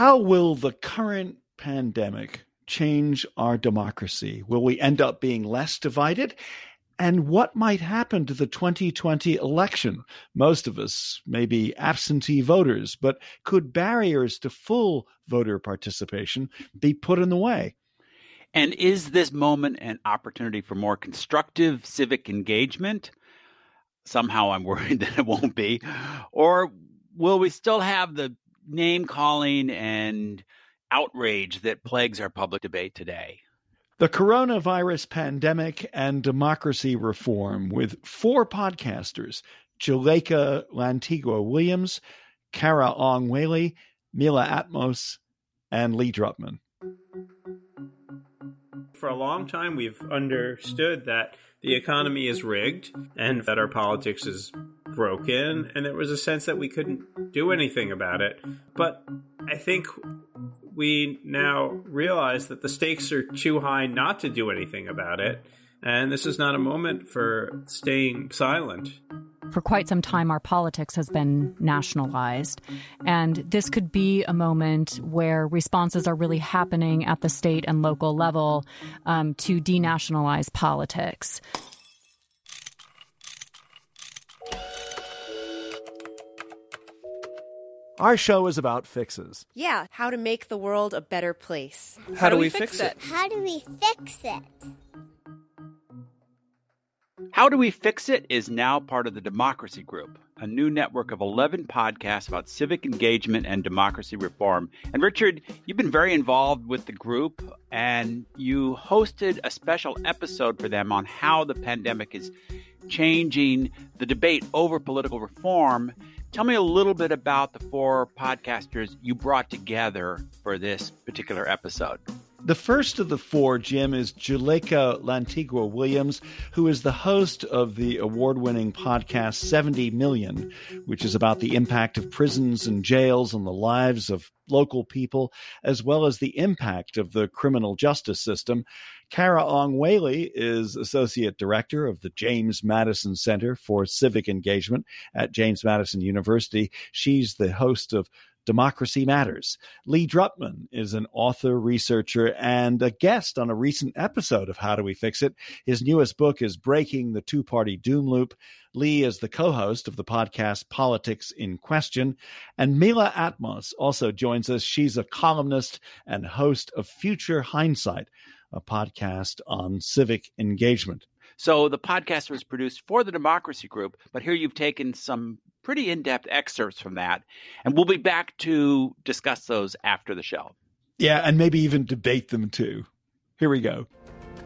How will the current pandemic change our democracy? Will we end up being less divided? And what might happen to the 2020 election? Most of us may be absentee voters, but could barriers to full voter participation be put in the way? And is this moment an opportunity for more constructive civic engagement? Somehow I'm worried that it won't be. Or will we still have the name calling and outrage that plagues our public debate today? The coronavirus pandemic and democracy reform with four podcasters Juleyka Lantigua Williams, Kara Ong Whaley, Mila Atmos, and Lee Drutman. For a long time, we've understood that the economy is rigged and that our politics is broken, and there was a sense that we couldn't do anything about it. But I think we now realize that the stakes are too high not to do anything about it. And this is not a moment for staying silent. For quite some time, our politics has been nationalized. And this could be a moment where responses are really happening at the state and local level um, to denationalize politics. Our show is about fixes. Yeah, how to make the world a better place. How, how do, we, we fix, fix it? it? How do we fix it? How Do We Fix It is now part of the Democracy Group, a new network of 11 podcasts about civic engagement and democracy reform. And Richard, you've been very involved with the group, and you hosted a special episode for them on how the pandemic is changing the debate over political reform Tell me a little bit about the four podcasters you brought together for this particular episode. The first of the four, Jim, is Juleyka Lantigua Williams, who is the host of the award winning podcast 70 Million, which is about the impact of prisons and jails on the lives of local people, as well as the impact of the criminal justice system. Kara Ong Whaley is Associate Director of the James Madison Center for Civic Engagement at James Madison University. She's the host of Democracy Matters. Lee Drutman is an author, researcher, and a guest on a recent episode of How Do We Fix It? His newest book is Breaking the Two Party Doom Loop. Lee is the co host of the podcast Politics in Question. And Mila Atmos also joins us. She's a columnist and host of Future Hindsight, a podcast on civic engagement. So the podcast was produced for the Democracy Group, but here you've taken some pretty in depth excerpts from that. And we'll be back to discuss those after the show. Yeah, and maybe even debate them too. Here we go.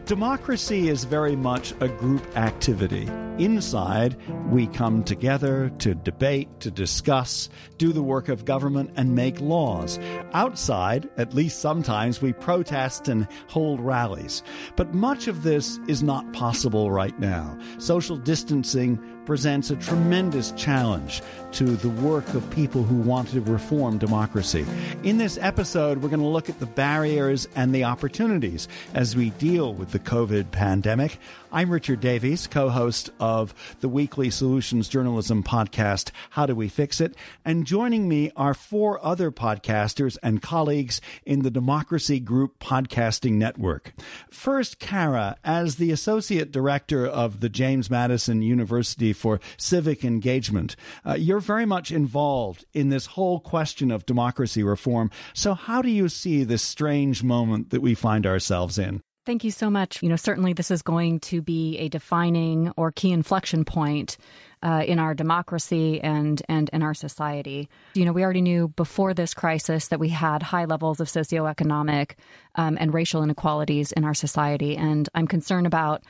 Democracy is very much a group activity. Inside, we come together to debate, to discuss, do the work of government, and make laws. Outside, at least sometimes, we protest and hold rallies. But much of this is not possible right now. Social distancing presents a tremendous challenge to the work of people who want to reform democracy. In this episode, we're going to look at the barriers and the opportunities as we deal with the COVID pandemic. I'm Richard Davies, co host of the weekly solutions journalism podcast, How Do We Fix It? And joining me are four other podcasters and colleagues in the Democracy Group Podcasting Network. First, Kara, as the associate director of the James Madison University for civic engagement. Uh, you're very much involved in this whole question of democracy reform. So, how do you see this strange moment that we find ourselves in? Thank you so much. You know, certainly this is going to be a defining or key inflection point uh, in our democracy and and in our society. You know, we already knew before this crisis that we had high levels of socioeconomic um, and racial inequalities in our society, and I'm concerned about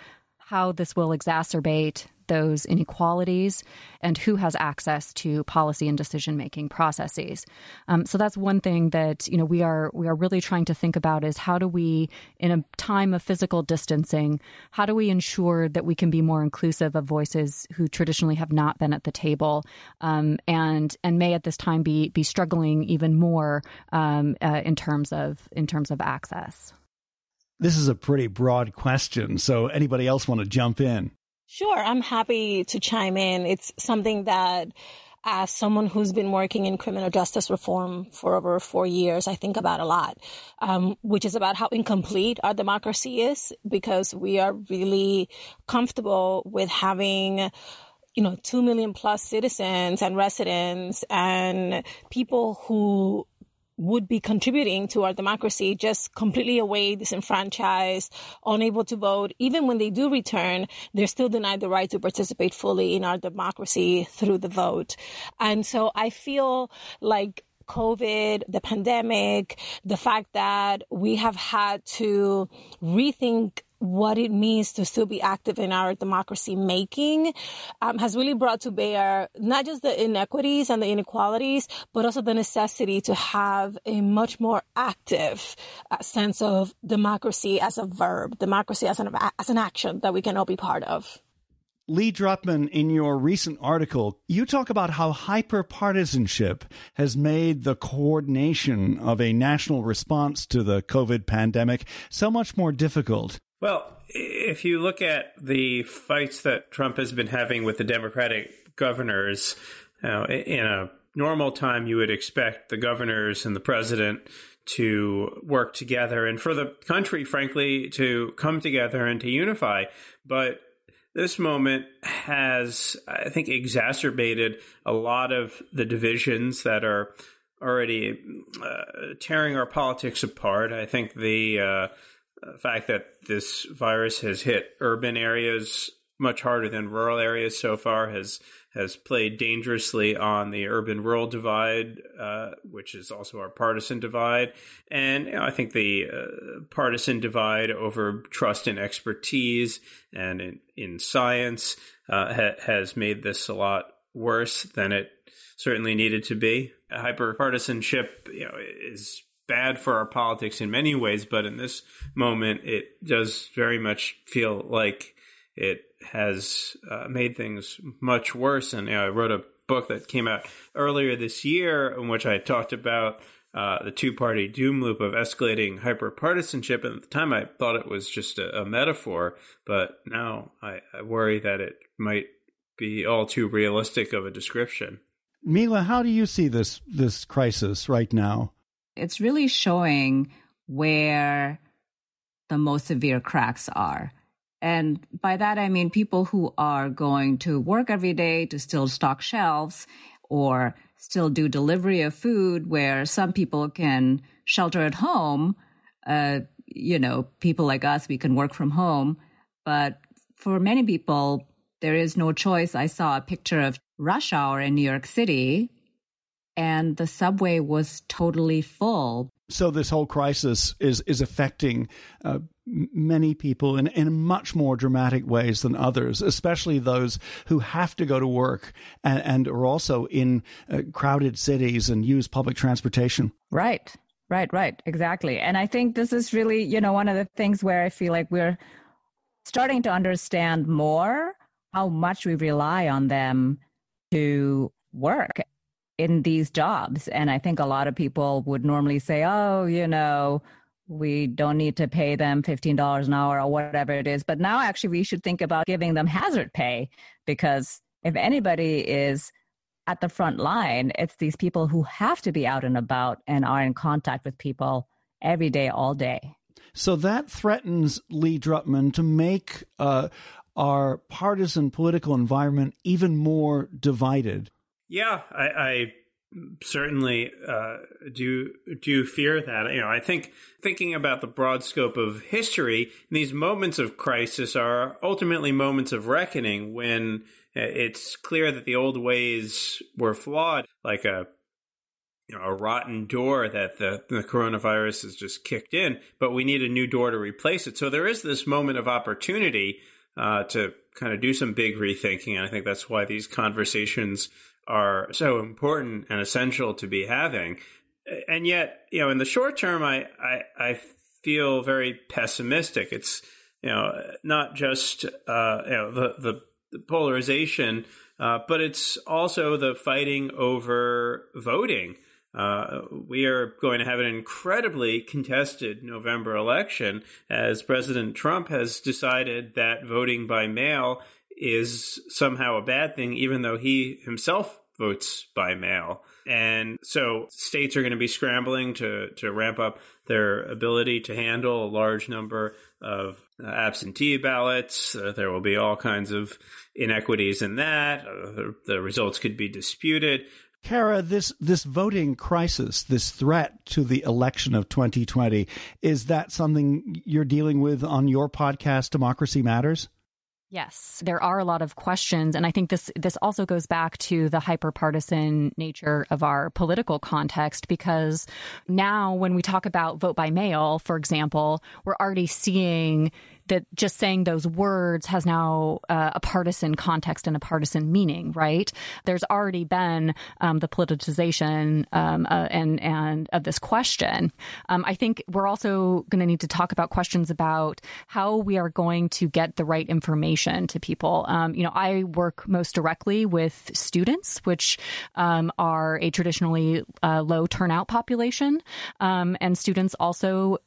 how this will exacerbate those inequalities and who has access to policy and decision making processes. Um, so that's one thing that you know we are we are really trying to think about is how do we, in a time of physical distancing, how do we ensure that we can be more inclusive of voices who traditionally have not been at the table um, and and may at this time be be struggling even more um, uh, in terms of in terms of access. This is a pretty broad question, so anybody else want to jump in? Sure, I'm happy to chime in. It's something that as someone who's been working in criminal justice reform for over four years, I think about a lot, um, which is about how incomplete our democracy is because we are really comfortable with having you know, 2 million plus citizens and residents and people who would be contributing to our democracy just completely away, disenfranchised, unable to vote. Even when they do return, they're still denied the right to participate fully in our democracy through the vote. And so I feel like COVID, the pandemic, the fact that we have had to rethink what it means to still be active in our democracy making um, has really brought to bear not just the inequities and the inequalities, but also the necessity to have a much more active uh, sense of democracy as a verb, democracy as an, as an action that we can all be part of. Lee Drutman, in your recent article, you talk about how hyperpartisanship has made the coordination of a national response to the COVID pandemic so much more difficult. Well, if you look at the fights that Trump has been having with the Democratic governors, in a normal time, you would expect the governors and the president to work together and for the country, frankly, to come together and to unify. But this moment has, I think, exacerbated a lot of the divisions that are already uh, tearing our politics apart. I think the uh, the fact that this virus has hit urban areas much harder than rural areas so far has has played dangerously on the urban rural divide, uh, which is also our partisan divide, and you know, I think the uh, partisan divide over trust and expertise and in, in science uh, ha- has made this a lot worse than it certainly needed to be. Hyperpartisanship, you know, is bad for our politics in many ways, but in this moment, it does very much feel like it has uh, made things much worse. And you know, I wrote a book that came out earlier this year in which I talked about uh, the two party doom loop of escalating hyperpartisanship. And at the time, I thought it was just a, a metaphor, but now I, I worry that it might be all too realistic of a description. Mila, how do you see this this crisis right now? It's really showing where the most severe cracks are. And by that, I mean people who are going to work every day to still stock shelves or still do delivery of food where some people can shelter at home. Uh, you know, people like us, we can work from home. But for many people, there is no choice. I saw a picture of rush hour in New York City and the subway was totally full. So this whole crisis is is affecting uh, many people in in much more dramatic ways than others, especially those who have to go to work and, and are also in uh, crowded cities and use public transportation. Right, right, right, exactly. And I think this is really you know one of the things where I feel like we're starting to understand more how much we rely on them to work in these jobs. And I think a lot of people would normally say, oh, you know, we don't need to pay them $15 an hour or whatever it is. But now actually we should think about giving them hazard pay because if anybody is at the front line, it's these people who have to be out and about and are in contact with people every day, all day. So that threatens Lee Drutman to make uh, our partisan political environment even more divided? Yeah, I, I certainly uh, do do fear that. You know, I think thinking about the broad scope of history, these moments of crisis are ultimately moments of reckoning when it's clear that the old ways were flawed, like a you know a rotten door that the, the coronavirus has just kicked in, but we need a new door to replace it. So there is this moment of opportunity uh, to kind of do some big rethinking, and I think that's why these conversations are so important and essential to be having. And yet, you know, in the short term, I, I, I feel very pessimistic. It's, you know, not just, uh, you know, the, the, the polarization, uh, but it's also the fighting over voting. Uh, we are going to have an incredibly contested November election as President Trump has decided that voting by mail is somehow a bad thing, even though he himself votes by mail. And so states are going to be scrambling to, to ramp up their ability to handle a large number of uh, absentee ballots. Uh, there will be all kinds of inequities in that. Uh, the, the results could be disputed. Kara, this this voting crisis, this threat to the election of 2020, is that something you're dealing with on your podcast, Democracy Matters? Yes, there are a lot of questions, and I think this this also goes back to the hyperpartisan nature of our political context. Because now, when we talk about vote by mail, for example, we're already seeing that just saying those words has now uh, a partisan context and a partisan meaning, right? There's already been um, the politicization um, uh, and and of this question. Um, I think we're also going to need to talk about questions about how we are going to get the right information to people. Um, you know, I work most directly with students, which um, are a traditionally uh, low turnout population, um, and students also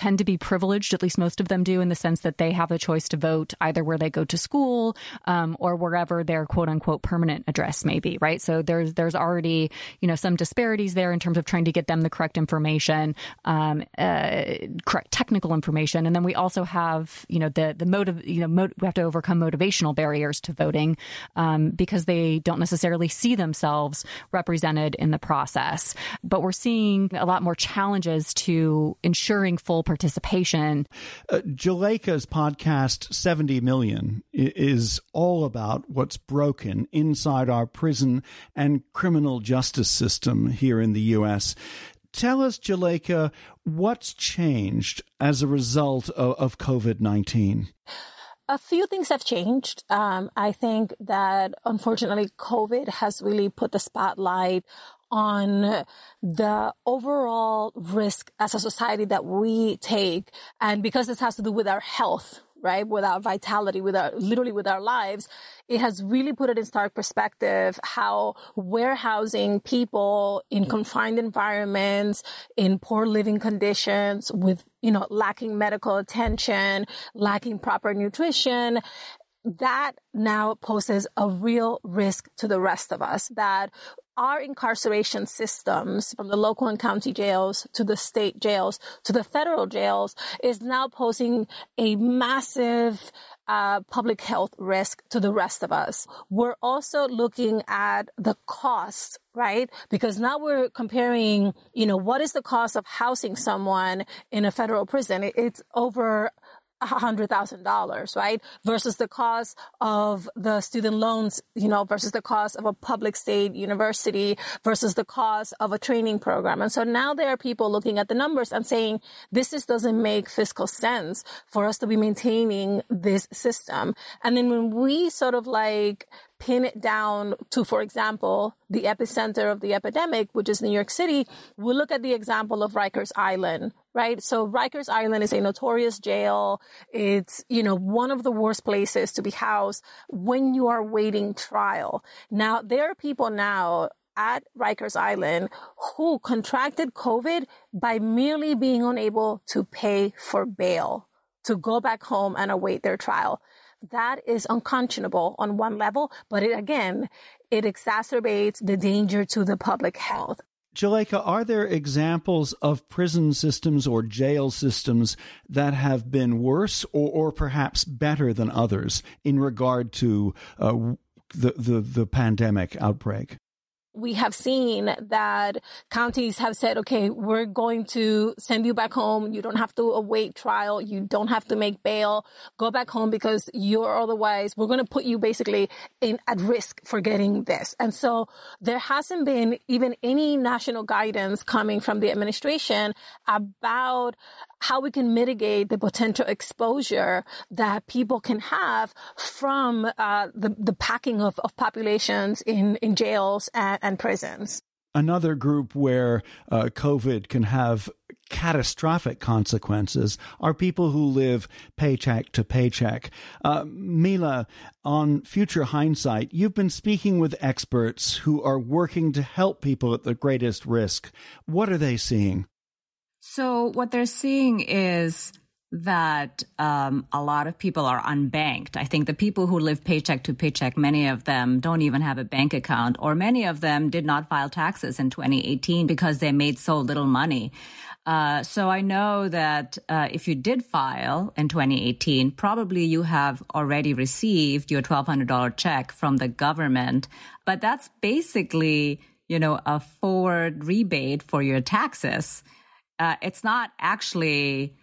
tend to be privileged, at least most of them do, in the sense that they have a choice to vote either where they go to school um, or wherever their quote unquote permanent address may be, right? So there's there's already you know some disparities there in terms of trying to get them the correct information, um, uh, correct technical information, and then we also have you know the the motive you know mo- we have to overcome motivational barriers to voting um, because they don't necessarily see themselves represented in the process. But we're seeing a lot more challenges to ensuring full full participation. Uh, Juleyka's podcast, 70 Million, is all about what's broken inside our prison and criminal justice system here in the U.S. Tell us, Juleyka, what's changed as a result of, of COVID 19? a few things have changed. Um, I think that unfortunately, COVID has really put the spotlight on the overall risk as a society that we take. And because this has to do with our health, right? With our vitality, with our, literally with our lives, it has really put it in stark perspective how warehousing people in confined environments, in poor living conditions, with, you know, lacking medical attention, lacking proper nutrition, that now poses a real risk to the rest of us that our incarceration systems, from the local and county jails to the state jails to the federal jails, is now posing a massive uh, public health risk to the rest of us. We're also looking at the cost, right? Because now we're comparing, you know, what is the cost of housing someone in a federal prison? It's over $100,000, right? Versus the cost of the student loans, you know, versus the cost of a public state university versus the cost of a training program. And so now there are people looking at the numbers and saying, this just doesn't make fiscal sense for us to be maintaining this system. And then when we sort of like pin it down to, for example, the epicenter of the epidemic, which is New York City, we look at the example of Rikers Island, right? So Rikers Island is a notorious jail. It's, you know, one of the worst places to be housed when you are waiting trial. Now, there are people now at Rikers Island who contracted COVID by merely being unable to pay for bail to go back home and await their trial that is unconscionable on one level, but it again, it exacerbates the danger to the public health. Juleyka, are there examples of prison systems or jail systems that have been worse or, or perhaps better than others in regard to uh, the, the, the pandemic outbreak? We have seen that counties have said, okay, we're going to send you back home. You don't have to await trial. You don't have to make bail. Go back home because you're otherwise, we're going to put you basically in at risk for getting this. And so there hasn't been even any national guidance coming from the administration about how we can mitigate the potential exposure that people can have from uh, the, the packing of, of populations in, in jails and, and prisons. Another group where uh, COVID can have catastrophic consequences are people who live paycheck to paycheck. Uh, Mila, on Future Hindsight, you've been speaking with experts who are working to help people at the greatest risk. What are they seeing? So what they're seeing is that um, a lot of people are unbanked. I think the people who live paycheck to paycheck, many of them don't even have a bank account, or many of them did not file taxes in 2018 because they made so little money. Uh, so I know that uh, if you did file in 2018, probably you have already received your $1,200 check from the government, but that's basically, you know, a forward rebate for your taxes uh, it's not actually,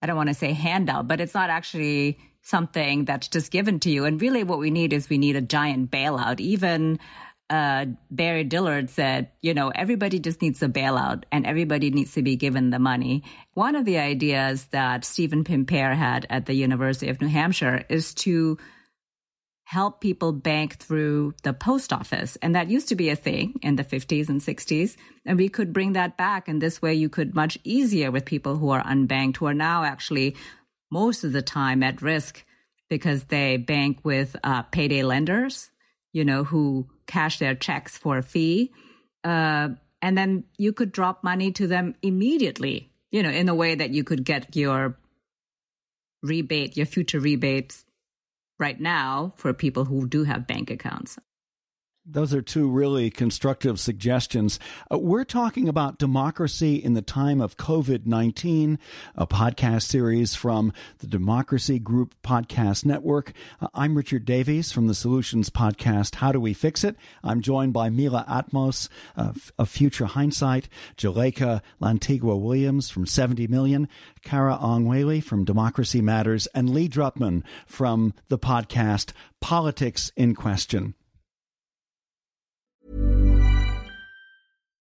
I don't want to say handout, but it's not actually something that's just given to you. And really, what we need is we need a giant bailout. Even uh, Barry Dillard said, you know, everybody just needs a bailout and everybody needs to be given the money. One of the ideas that Stephen Pimpare had at the University of New Hampshire is to help people bank through the post office. And that used to be a thing in the 50s and 60s. And we could bring that back. And this way you could much easier with people who are unbanked, who are now actually most of the time at risk because they bank with uh, payday lenders, you know, who cash their checks for a fee. Uh, and then you could drop money to them immediately, you know, in a way that you could get your rebate, your future rebates right now for people who do have bank accounts. Those are two really constructive suggestions. Uh, we're talking about democracy in the time of COVID 19, a podcast series from the Democracy Group Podcast Network. Uh, I'm Richard Davies from the Solutions Podcast, How Do We Fix It? I'm joined by Mila Atmos of, Future Hindsight, Juleyka Lantigua Williams from 70 Million, Kara Ong from Democracy Matters, and Lee Drutman from the podcast Politics in Question.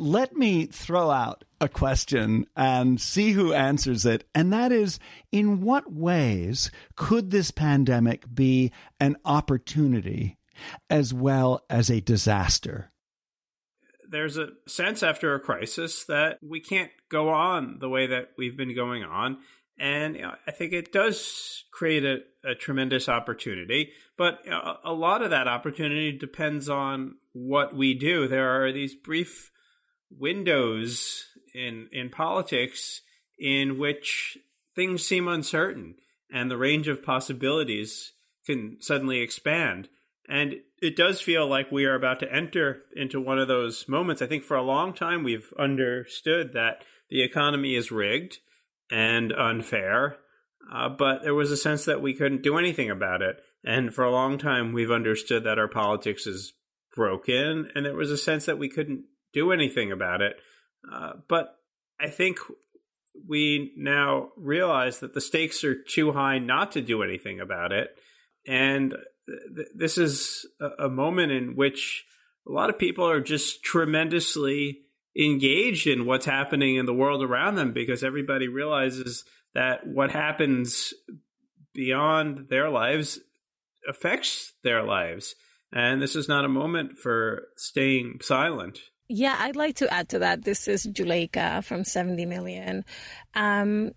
Let me throw out a question and see who answers it. And that is, in what ways could this pandemic be an opportunity as well as a disaster? There's a sense after a crisis that we can't go on the way that we've been going on. And you know, I think it does create a, a tremendous opportunity. But you know, a lot of that opportunity depends on what we do. There are these brief windows in, in politics in which things seem uncertain and the range of possibilities can suddenly expand. And it does feel like we are about to enter into one of those moments. I think for a long time we've understood that the economy is rigged and unfair, uh, but there was a sense that we couldn't do anything about it. And for a long time, we've understood that our politics is broken, and there was a sense that we couldn't do anything about it. Uh, but I think we now realize that the stakes are too high not to do anything about it. And th- this is a, a moment in which a lot of people are just tremendously engaged in what's happening in the world around them because everybody realizes that what happens beyond their lives affects their lives. And this is not a moment for staying silent. Yeah, I'd like to add to that. This is Juleyka from 70 Million. Um,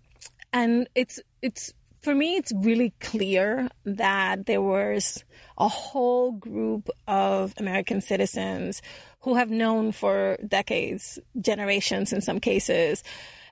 and it's, it's, for me, it's really clear that there was a whole group of American citizens who have known for decades, generations in some cases,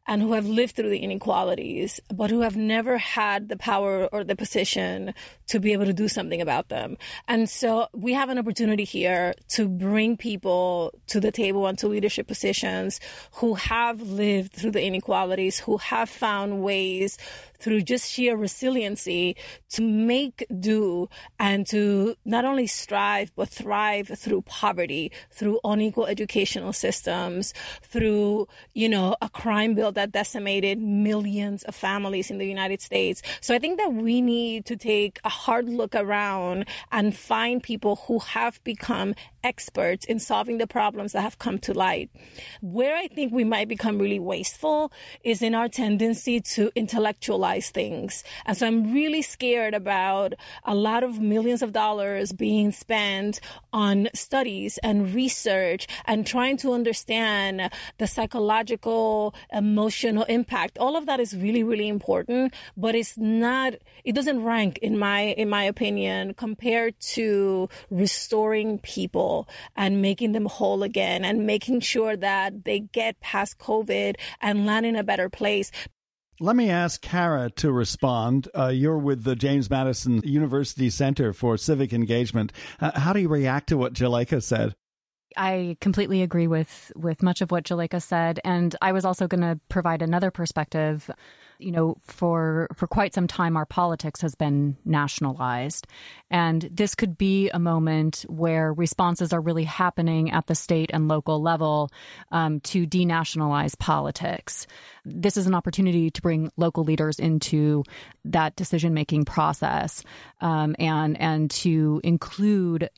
and who have lived through the inequalities, but who have never had the power or the position to be able to do something about them. And so we have an opportunity here to bring people to the table and to leadership positions who have lived through the inequalities, who have found ways through just sheer resiliency to make do and to not only strive but thrive through poverty, through unequal educational systems, through, you know, a crime bill that decimated millions of families in the United States. So I think that we need to take a hard look around and find people who have become experts in solving the problems that have come to light. Where I think we might become really wasteful is in our tendency to intellectualize things. And so I'm really scared about a lot of millions of dollars being spent on studies and research and trying to understand the psychological, emotional impact. All of that is really, really important, but it's not, it doesn't rank in my, in my opinion, compared to restoring people people and making them whole again and making sure that they get past COVID and land in a better place. Let me ask Kara to respond. Uh, you're with the James Madison University Center for Civic Engagement. Uh, how do you react to what Juleyka said? I completely agree with with much of what Juleyka said, and I was also going to provide another perspective you know, for for quite some time, our politics has been nationalized, and this could be a moment where responses are really happening at the state and local level um, to denationalize politics. This is an opportunity to bring local leaders into that decision making process, um, and and to include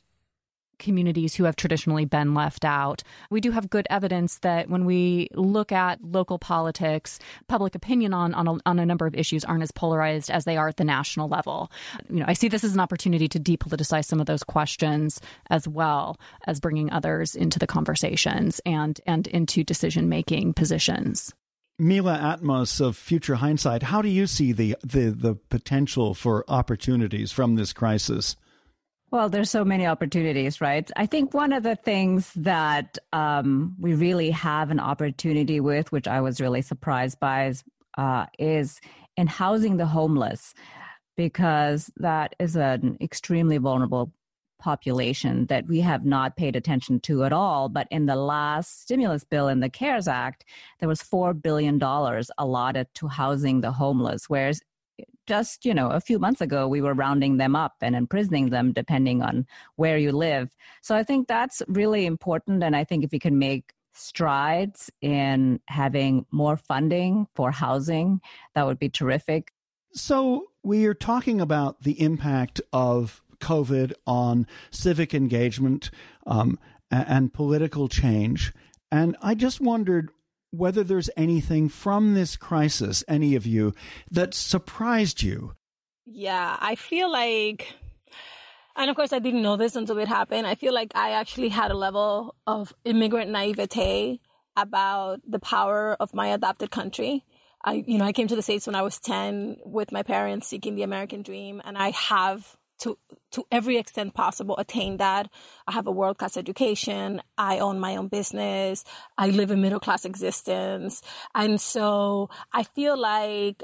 communities who have traditionally been left out. We do have good evidence that when we look at local politics, public opinion on on a, on a, number of issues aren't as polarized as they are at the national level. You know, I see this as an opportunity to depoliticize some of those questions as well as bringing others into the conversations and and into decision making positions. Mila Atmos of Future Hindsight, how do you see the, the, the potential for opportunities from this crisis? Well, there's so many opportunities, right? I think one of the things that um, we really have an opportunity with, which I was really surprised by, is, uh, is in housing the homeless, because that is an extremely vulnerable population that we have not paid attention to at all. But in the last stimulus bill in the CARES Act, there was $4 billion allotted to housing the homeless, whereas just you know a few months ago we were rounding them up and imprisoning them depending on where you live. So i think that's really important and i think if we can make strides in having more funding for housing that would be terrific. So we are talking about the impact of covid on civic engagement um, and political change and i just wondered whether there's anything from this crisis, any of you, that surprised you. Yeah, I feel like, and of course, I didn't know this until it happened. I feel like I actually had a level of immigrant naivete about the power of my adopted country. I, you know, I came to the States when I was 10 with my parents seeking the American dream, and I have to to every extent possible attain that. I have a world class education. I own my own business. I live a middle class existence, and so I feel like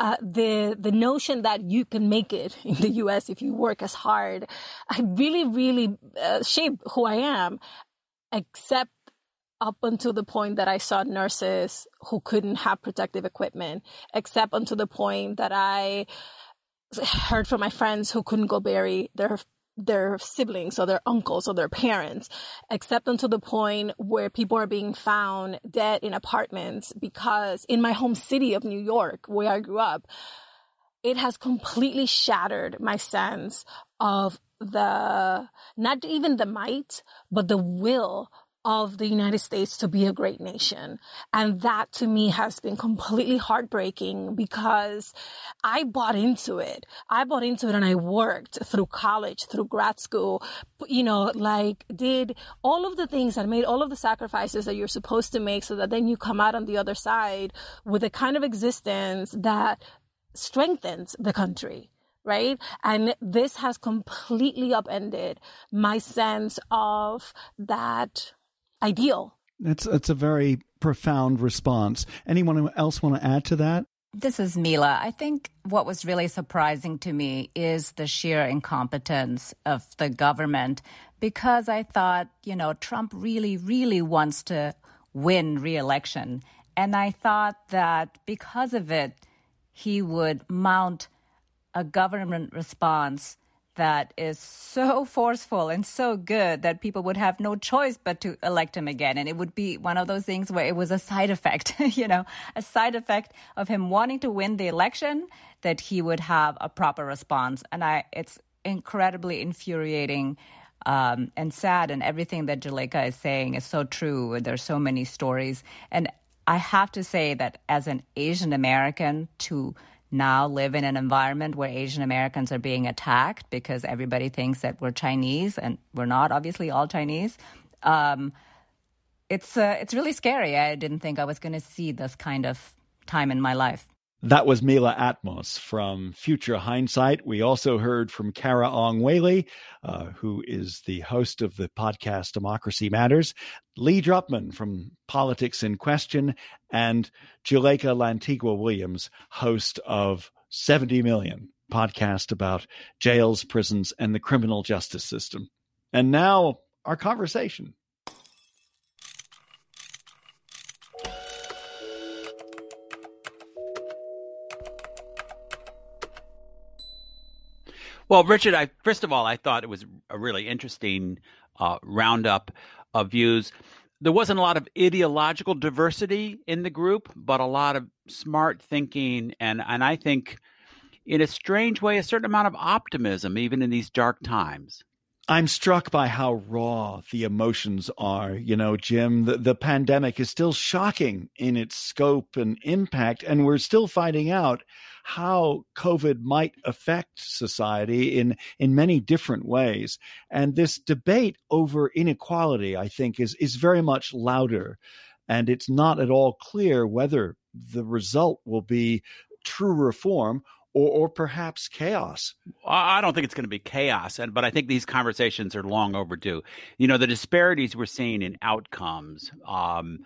uh, the the notion that you can make it in the U.S. if you work as hard, I really really uh, shaped who I am, except up until the point that I saw nurses who couldn't have protective equipment, except until the point that I heard from my friends who couldn't go bury their their siblings or their uncles or their parents, except until the point where people are being found dead in apartments because in my home city of New York, where I grew up, it has completely shattered my sense of the, not even the might, but the will of the United States to be a great nation. And that to me has been completely heartbreaking because I bought into it. I bought into it and I worked through college, through grad school, you know, like did all of the things and made all of the sacrifices that you're supposed to make so that then you come out on the other side with a kind of existence that strengthens the country right? And this has completely upended my sense of that ideal. It's it's a very profound response. Anyone else want to add to that? This is Mila. I think what was really surprising to me is the sheer incompetence of the government because I thought, you know, Trump really, really wants to win re-election. And I thought that because of it, he would mount a government response that is so forceful and so good that people would have no choice but to elect him again. And it would be one of those things where it was a side effect, you know, a side effect of him wanting to win the election that he would have a proper response. And I, it's incredibly infuriating um, and sad. And everything that Juleyka is saying is so true. There's so many stories. And I have to say that as an Asian American, to now live in an environment where Asian Americans are being attacked because everybody thinks that we're Chinese and we're not, obviously, all Chinese. Um, it's uh, it's really scary. I didn't think I was going to see this kind of time in my life. That was Mila Atmos from Future Hindsight. We also heard from Kara Ong Whaley, uh, who is the host of the podcast Democracy Matters, Lee Drutman from Politics in Question, and Juleyka Lantigua Williams, host of 70 Million, podcast about jails, prisons, and the criminal justice system. And now, our conversation. Well, Richard, I first of all, I thought it was a really interesting uh, roundup of views. There wasn't a lot of ideological diversity in the group, but a lot of smart thinking, and and I think, in a strange way, a certain amount of optimism, even in these dark times. I'm struck by how raw the emotions are. You know, Jim, the, the pandemic is still shocking in its scope and impact, and we're still finding out how COVID might affect society in, in many different ways. And this debate over inequality, I think, is, is very much louder. And it's not at all clear whether the result will be true reform or, or, perhaps chaos. I don't think it's going to be chaos, but I think these conversations are long overdue. You know, the disparities we're seeing in outcomes um,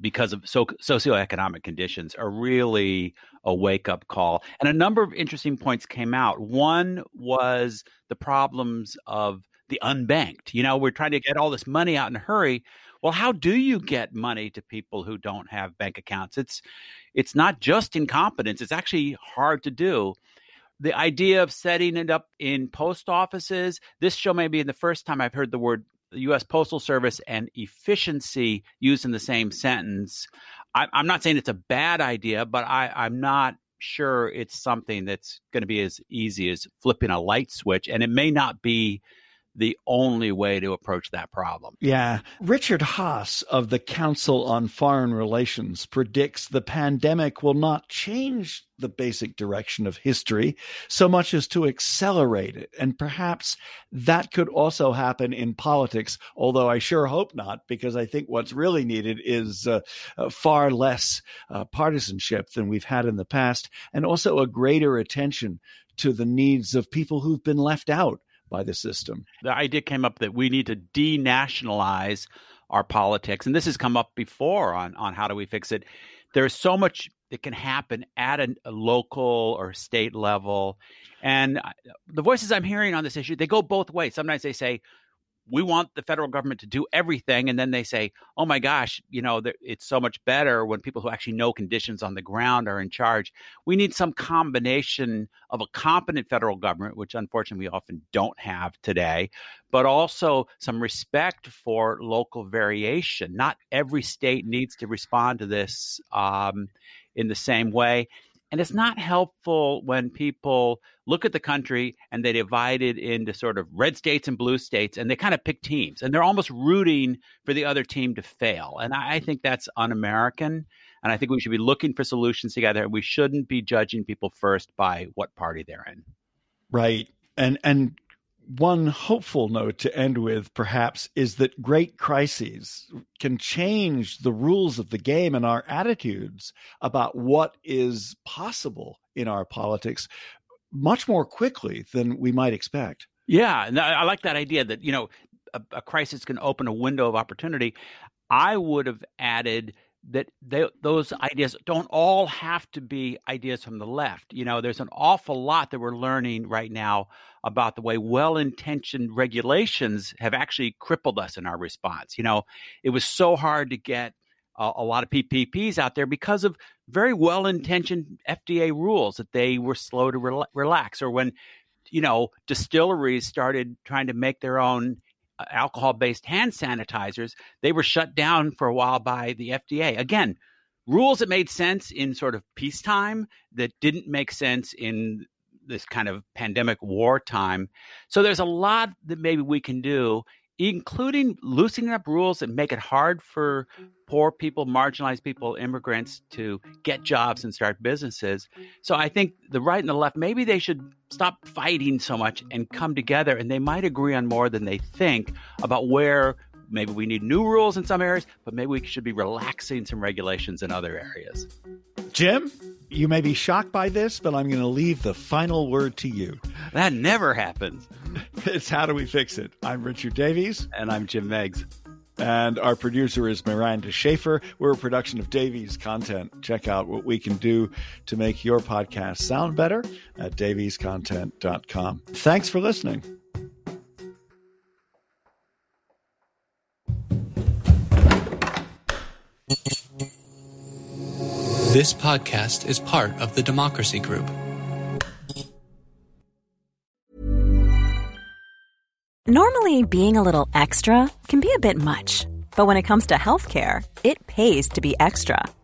because of so, socioeconomic conditions are really a wake up call. And a number of interesting points came out. One was the problems of the unbanked. You know, we're trying to get all this money out in a hurry. Well, how do you get money to people who don't have bank accounts? It's it's not just incompetence, it's actually hard to do. The idea of setting it up in post offices, this show may be the first time I've heard the word U.S. Postal Service and efficiency used in the same sentence. I, am not saying it's a bad idea, but I, I'm not sure it's something that's going to be as easy as flipping a light switch, and it may not be the only way to approach that problem. Yeah. Richard Haass of the Council on Foreign Relations predicts the pandemic will not change the basic direction of history so much as to accelerate it. And perhaps that could also happen in politics, although I sure hope not, because I think what's really needed is uh, uh, far less uh, partisanship than we've had in the past, and also a greater attention to the needs of people who've been left out by the system. The idea came up that we need to denationalize our politics, and this has come up before on on how do we fix it. There's so much that can happen at a, a local or state level, and uh, the voices I'm hearing on this issue they go both ways. Sometimes they say we want the federal government to do everything and then they say oh my gosh you know it's so much better when people who actually know conditions on the ground are in charge. We need some combination of a competent federal government which unfortunately we often don't have today but also some respect for local variation. Not every state needs to respond to this um, in the same way and it's not helpful when people look at the country and they divide it into sort of red states and blue states and they kind of pick teams and they're almost rooting for the other team to fail. And I, think that's un American. And I think we should be looking for solutions together. And we shouldn't be judging people first by what party they're in. Right. And and one hopeful note to end with, perhaps, is that great crises can change the rules of the game and our attitudes about what is possible in our politics much more quickly than we might expect. Yeah, I like that idea that you know a, a crisis can open a window of opportunity. I would have added that they, those ideas don't all have to be ideas from the left. You know, there's an awful lot that we're learning right now about the way well intentioned regulations have actually crippled us in our response. You know, it was so hard to get a, a lot of PPPs out there because of very well intentioned FDA rules that they were slow to re- relax, or when you know distilleries started trying to make their own uh, alcohol based hand sanitizers, they were shut down for a while by the FDA. Again, rules that made sense in sort of peacetime that didn't make sense in this kind of pandemic wartime. So there's a lot that maybe we can do including loosening up rules that make it hard for mm-hmm. poor people, marginalized people, immigrants to get jobs and start businesses. So I think the right and the left, maybe they should stop fighting so much and come together and they might agree on more than they think about where maybe we need new rules in some areas, but maybe we should be relaxing some regulations in other areas. Jim, you may be shocked by this, but I'm going to leave the final word to you. That never happens. it's How Do We Fix It? I'm Richard Davies. And I'm Jim Meigs. And our producer is Miranda Schaefer. We're a production of Davies Content. Check out what we can do to make your podcast sound better at daviescontent.com. Thanks for listening. This podcast is part of the Democracy Group. Normally, being a little extra can be a bit much, but when it comes to healthcare, it pays to be extra